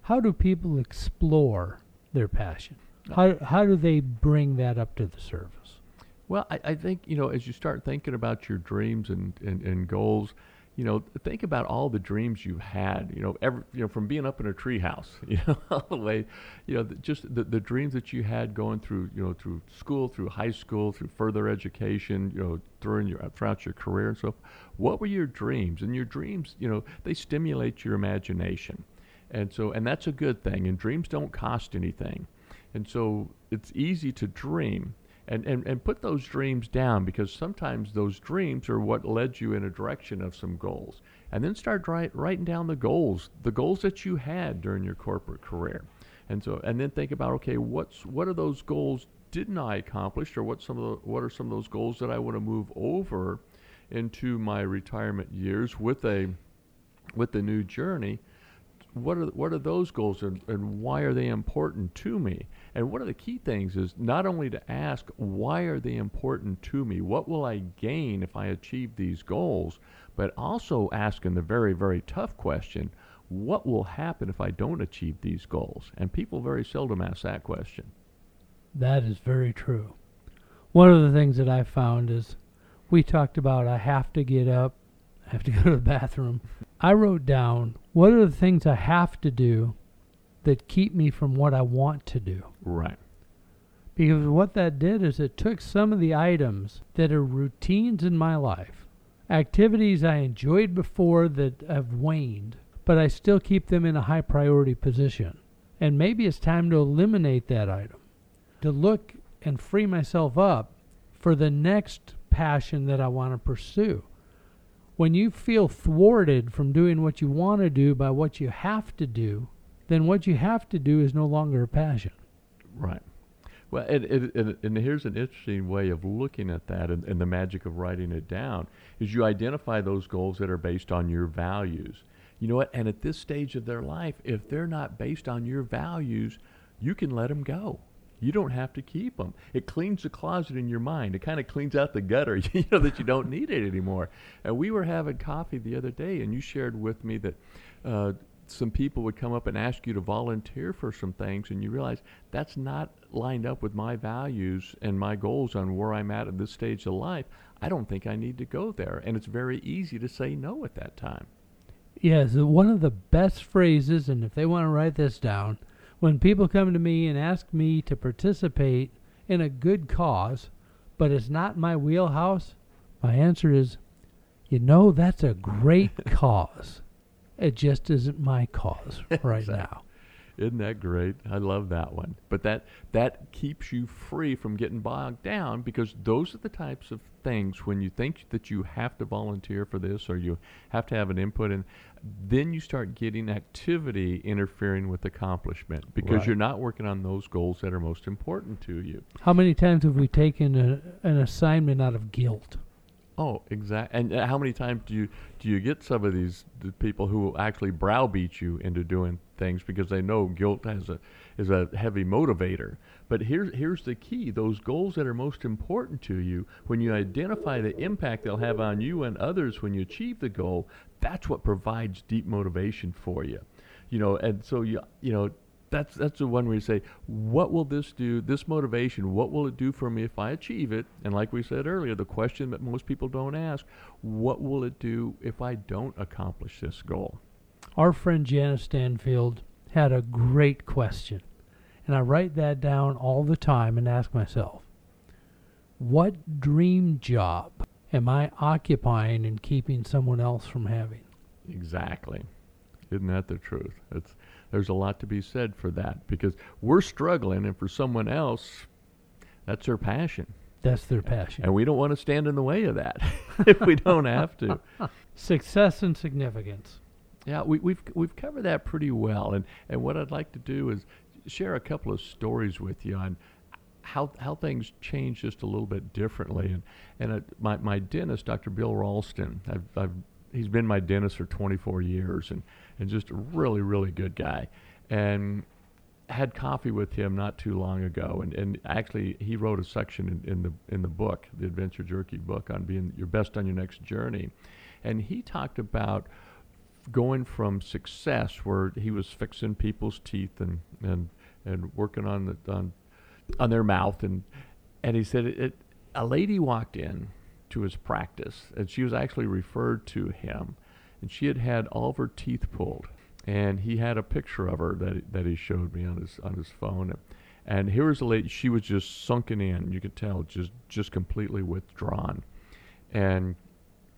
How do people explore their passion? How how do they bring that up to the surface? Well, I, I think you know as you start thinking about your dreams and, and, and goals, you know, think about all the dreams you've had, you know, every, you know, from being up in a treehouse, you know, all the way, you know, the, just the, the dreams that you had going through, you know, through school, through high school, through further education, you know, during your, throughout your career and so What were your dreams? And your dreams, you know, they stimulate your imagination. And so, and that's a good thing. And dreams don't cost anything. And so it's easy to dream and, and, and put those dreams down because sometimes those dreams are what led you in a direction of some goals. And then start writing down the goals, the goals that you had during your corporate career. And so and then think about okay, what's what are those goals didn't I accomplish or what some of the, what are some of those goals that I want to move over into my retirement years with a with the new journey what are what are those goals and, and why are they important to me? And one of the key things is not only to ask why are they important to me? What will i gain if i achieve these goals? But also asking the very very tough question what will happen if i don't achieve these goals? And people very seldom ask that question. That is very true. One of the things that i found is we talked about i have to get up I have to go to the bathroom. I wrote down what are the things I have to do that keep me from what I want to do. Right. Because what that did is it took some of the items that are routines in my life, activities I enjoyed before that have waned, but I still keep them in a high priority position. And maybe it's time to eliminate that item, to look and free myself up for the next passion that I want to pursue when you feel thwarted from doing what you want to do by what you have to do, then what you have to do is no longer a passion. Right. Well, and, and, and here's an interesting way of looking at that and, and the magic of writing it down is you identify those goals that are based on your values. You know what? And at this stage of their life, if they're not based on your values, you can let them go. You don't have to keep them. It cleans the closet in your mind. It kind of cleans out the gutter, you know, that you don't need it anymore. And we were having coffee the other day, and you shared with me that uh, some people would come up and ask you to volunteer for some things, and you realize that's not lined up with my values and my goals on where I'm at at this stage of life. I don't think I need to go there. And it's very easy to say no at that time. Yes, one of the best phrases, and if they want to write this down, when people come to me and ask me to participate in a good cause, but it's not my wheelhouse, my answer is, you know, that's a great cause. It just isn't my cause right exactly. now. Isn't that great? I love that one. But that that keeps you free from getting bogged down because those are the types of things when you think that you have to volunteer for this or you have to have an input and then you start getting activity interfering with accomplishment because right. you're not working on those goals that are most important to you. How many times have we taken a, an assignment out of guilt? Oh, exactly. And uh, how many times do you do you get some of these the people who actually browbeat you into doing things because they know guilt has a is a heavy motivator. But here's here's the key: those goals that are most important to you, when you identify the impact they'll have on you and others when you achieve the goal, that's what provides deep motivation for you. You know, and so you you know that's that's the one where you say, what will this do? This motivation, what will it do for me if I achieve it? And like we said earlier, the question that most people don't ask, what will it do if I don't accomplish this goal? Our friend Janice Stanfield had a great question, And I write that down all the time and ask myself, what dream job am I occupying and keeping someone else from having? Exactly. Isn't that the truth? It's there's a lot to be said for that because we're struggling and for someone else that's their passion. That's their passion. And we don't want to stand in the way of that if we don't have to. Success and significance. Yeah, we, we've we've covered that pretty well, and, and what I'd like to do is share a couple of stories with you on how how things change just a little bit differently. And and my my dentist, Dr. Bill Ralston, I've, I've he's been my dentist for 24 years, and and just a really really good guy, and had coffee with him not too long ago, and, and actually he wrote a section in, in the in the book, the Adventure Jerky book, on being your best on your next journey, and he talked about going from success where he was fixing people's teeth and and and working on the on on their mouth and and he said it, a lady walked in to his practice and she was actually referred to him and she had had all of her teeth pulled and he had a picture of her that that he showed me on his on his phone and here was a lady she was just sunken in you could tell just just completely withdrawn and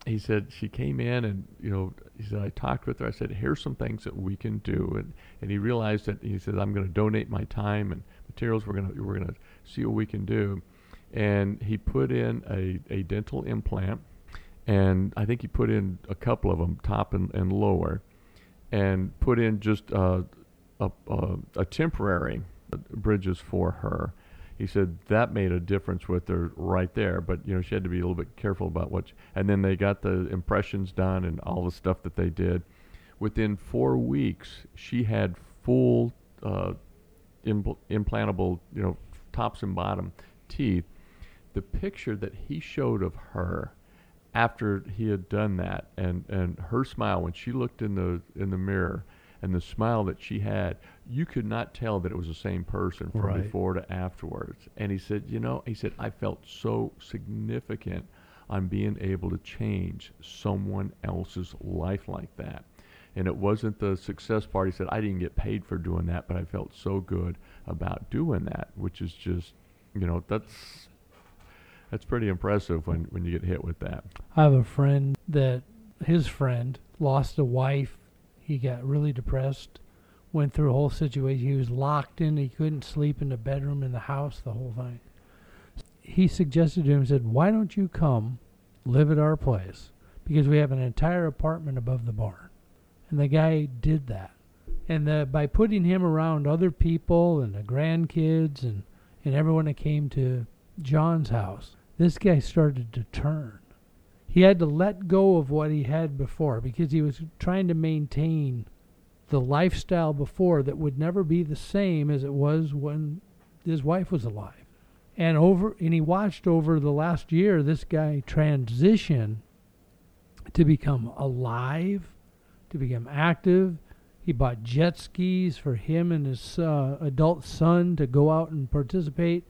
he said she came in and you know he said I talked with her. I said here's some things that we can do, and and he realized that he said I'm going to donate my time and materials. We're gonna we're gonna see what we can do, and he put in a a dental implant, and I think he put in a couple of them, top and, and lower, and put in just uh, a, a a temporary bridges for her he said that made a difference with her right there. But you know, she had to be a little bit careful about what. She, and then they got the impressions done and all the stuff that they did. Within four weeks, she had full uh, impl- implantable, you know, tops and bottom teeth. The picture that he showed of her after he had done that, and and her smile when she looked in the in the mirror, and the smile that she had, you could not tell that it was the same person from Right. before to afterwards. And he said, you know, he said, I felt so significant on being able to change someone else's life like that. And it wasn't the success part. He said, I didn't get paid for doing that, but I felt so good about doing that, which is just, you know, that's that's pretty impressive when, when you get hit with that. I have a friend that his friend lost a wife. He got really depressed, went through a whole situation. He was locked in. He couldn't sleep in the bedroom in the house, the whole thing. He suggested to him, said, Why don't you come live at our place? Because we have an entire apartment above the barn. And the guy did that. And the, by putting him around other people and the grandkids and, and everyone that came to John's house, this guy started to turn he had to let go of what he had before because he was trying to maintain the lifestyle before that would never be the same as it was when his wife was alive. And over and he watched over the last year this guy transition to become alive, to become active. He bought jet skis for him and his uh, adult son to go out and participate.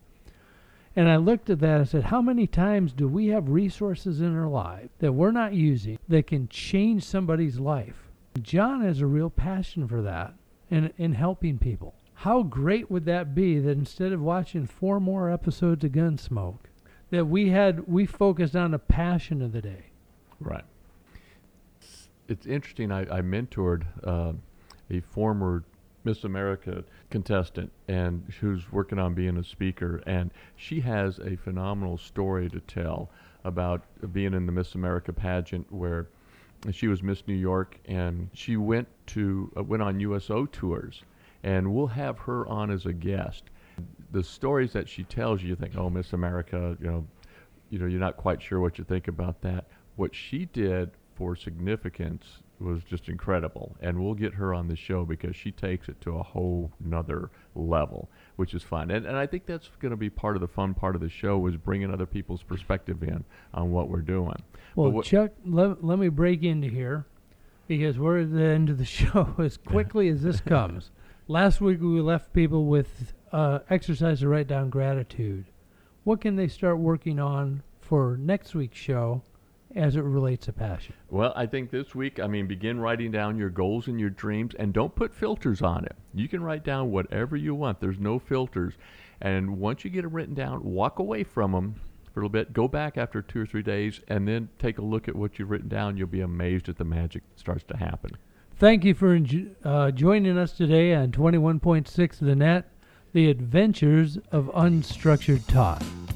And I looked at that and said, How many times do we have resources in our life that we're not using that can change somebody's life? John has a real passion for that and in helping people. How great would that be that instead of watching four more episodes of Gunsmoke, that we had we focused on the passion of the day. Right. It's, interesting. I, I mentored uh, a former Miss America contestant, and who's working on being a speaker, and she has a phenomenal story to tell about being in the Miss America pageant where she was Miss New York, and she went to uh, went on USO tours, and we'll have her on as a guest. The stories that she tells you, you think, oh, Miss America, you know, you know, you're not quite sure what you think about that. What she did for significance was just incredible, and we'll get her on the show because she takes it to a whole nother level, which is fun. And, and I think that's going to be part of the fun part of the show is bringing other people's perspective in on what we're doing. Well, what- Chuck, let, let me break into here because we're at the end of the show as quickly as this comes. Last week we left people with uh, exercise to write down gratitude. What can they start working on for next week's show as it relates to passion? Well, I think this week, I mean, begin writing down your goals and your dreams and don't put filters on it. You can write down whatever you want, there's no filters. And once you get it written down, walk away from them for a little bit, go back after two or three days, and then take a look at what you've written down. You'll be amazed at the magic that starts to happen. Thank you for uh, joining us today on 21.6 The Net, The Adventures of Unstructured Time.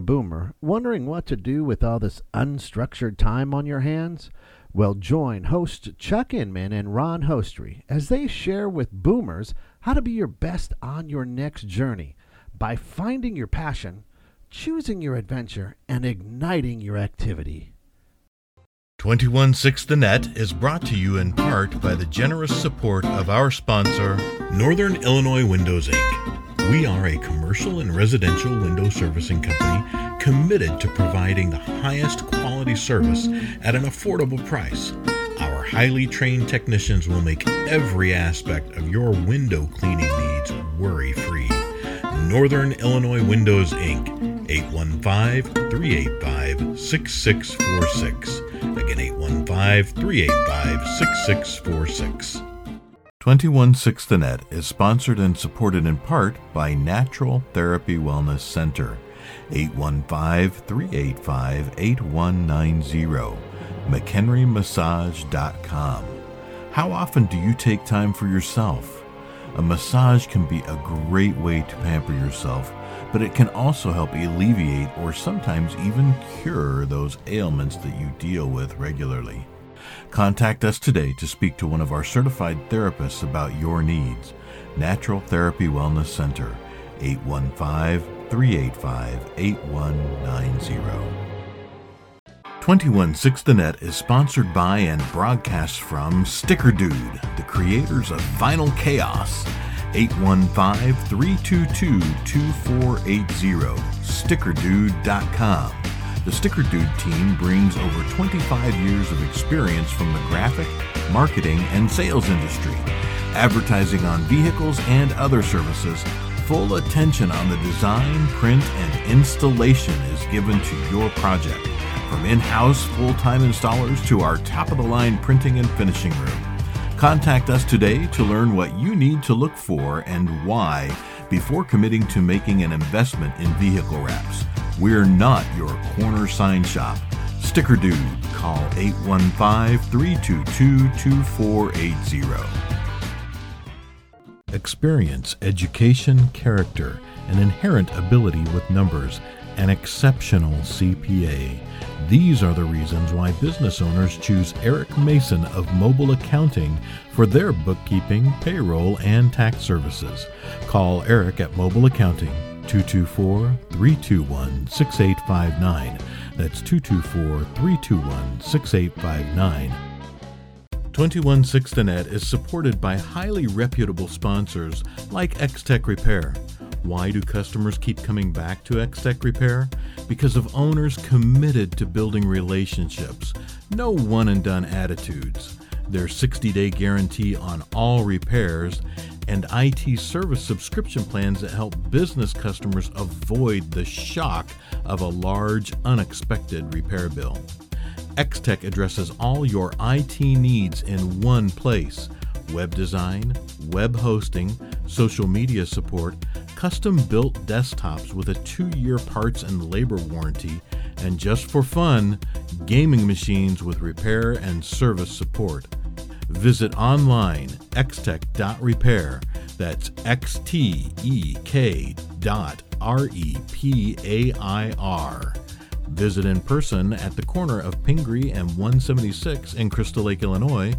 A boomer wondering what to do with all this unstructured time on your hands, well, join host Chuck Inman and Ron Hostry as they share with boomers how to be your best on your next journey by finding your passion, choosing your adventure, and igniting your activity. 216 The Net is brought to you in part by the generous support of our sponsor, Northern Illinois Windows Inc. We are a commercial and residential window servicing company committed to providing the highest quality service at an affordable price. Our highly trained technicians will make every aspect of your window cleaning needs worry free. Northern Illinois Windows Inc. 815 385 6646. Again, 815 385 6646. 216 The Net is sponsored and supported in part by Natural Therapy Wellness Center. 815-385-8190. McHenryMassage.com. How often do you take time for yourself? A massage can be a great way to pamper yourself, but it can also help alleviate or sometimes even cure those ailments that you deal with regularly. Contact us today to speak to one of our certified therapists about your needs. Natural Therapy Wellness Center, 815 385 8190. 216 The Net is sponsored by and broadcasts from Sticker Dude, the creators of Vinyl Chaos. 815 322 2480. StickerDude.com. The Sticker Dude team brings over 25 years of experience from the graphic, marketing, and sales industry, advertising on vehicles and other services. Full attention on the design, print, and installation is given to your project, from in house full time installers to our top of the line printing and finishing room. Contact us today to learn what you need to look for and why before committing to making an investment in vehicle wraps. We're not your corner sign shop. Sticker Dude, call 815 322 2480. Experience, education, character, an inherent ability with numbers, an exceptional CPA. These are the reasons why business owners choose Eric Mason of Mobile Accounting for their bookkeeping, payroll, and tax services. Call Eric at Mobile Accounting 224 321 6859. That's 224 321 6859. 216 The Net is supported by highly reputable sponsors like XTek Repair. Why do customers keep coming back to XTek Repair? Because of owners committed to building relationships, no one and done attitudes. Their 60 day guarantee on all repairs and IT service subscription plans that help business customers avoid the shock of a large, unexpected repair bill. XTek addresses all your IT needs in one place web design, web hosting, social media support, custom built desktops with a two year parts and labor warranty, and just for fun, gaming machines with repair and service support. Visit online xtek.repair. That's X T E K dot R E P A I R. Visit in person at the corner of Pingree and 176 in Crystal Lake, Illinois,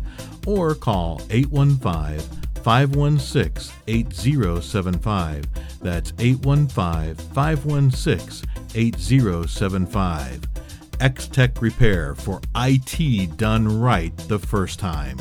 or call 815 516 8075. That's 815 516 8075. XTek Repair for IT done right the first time.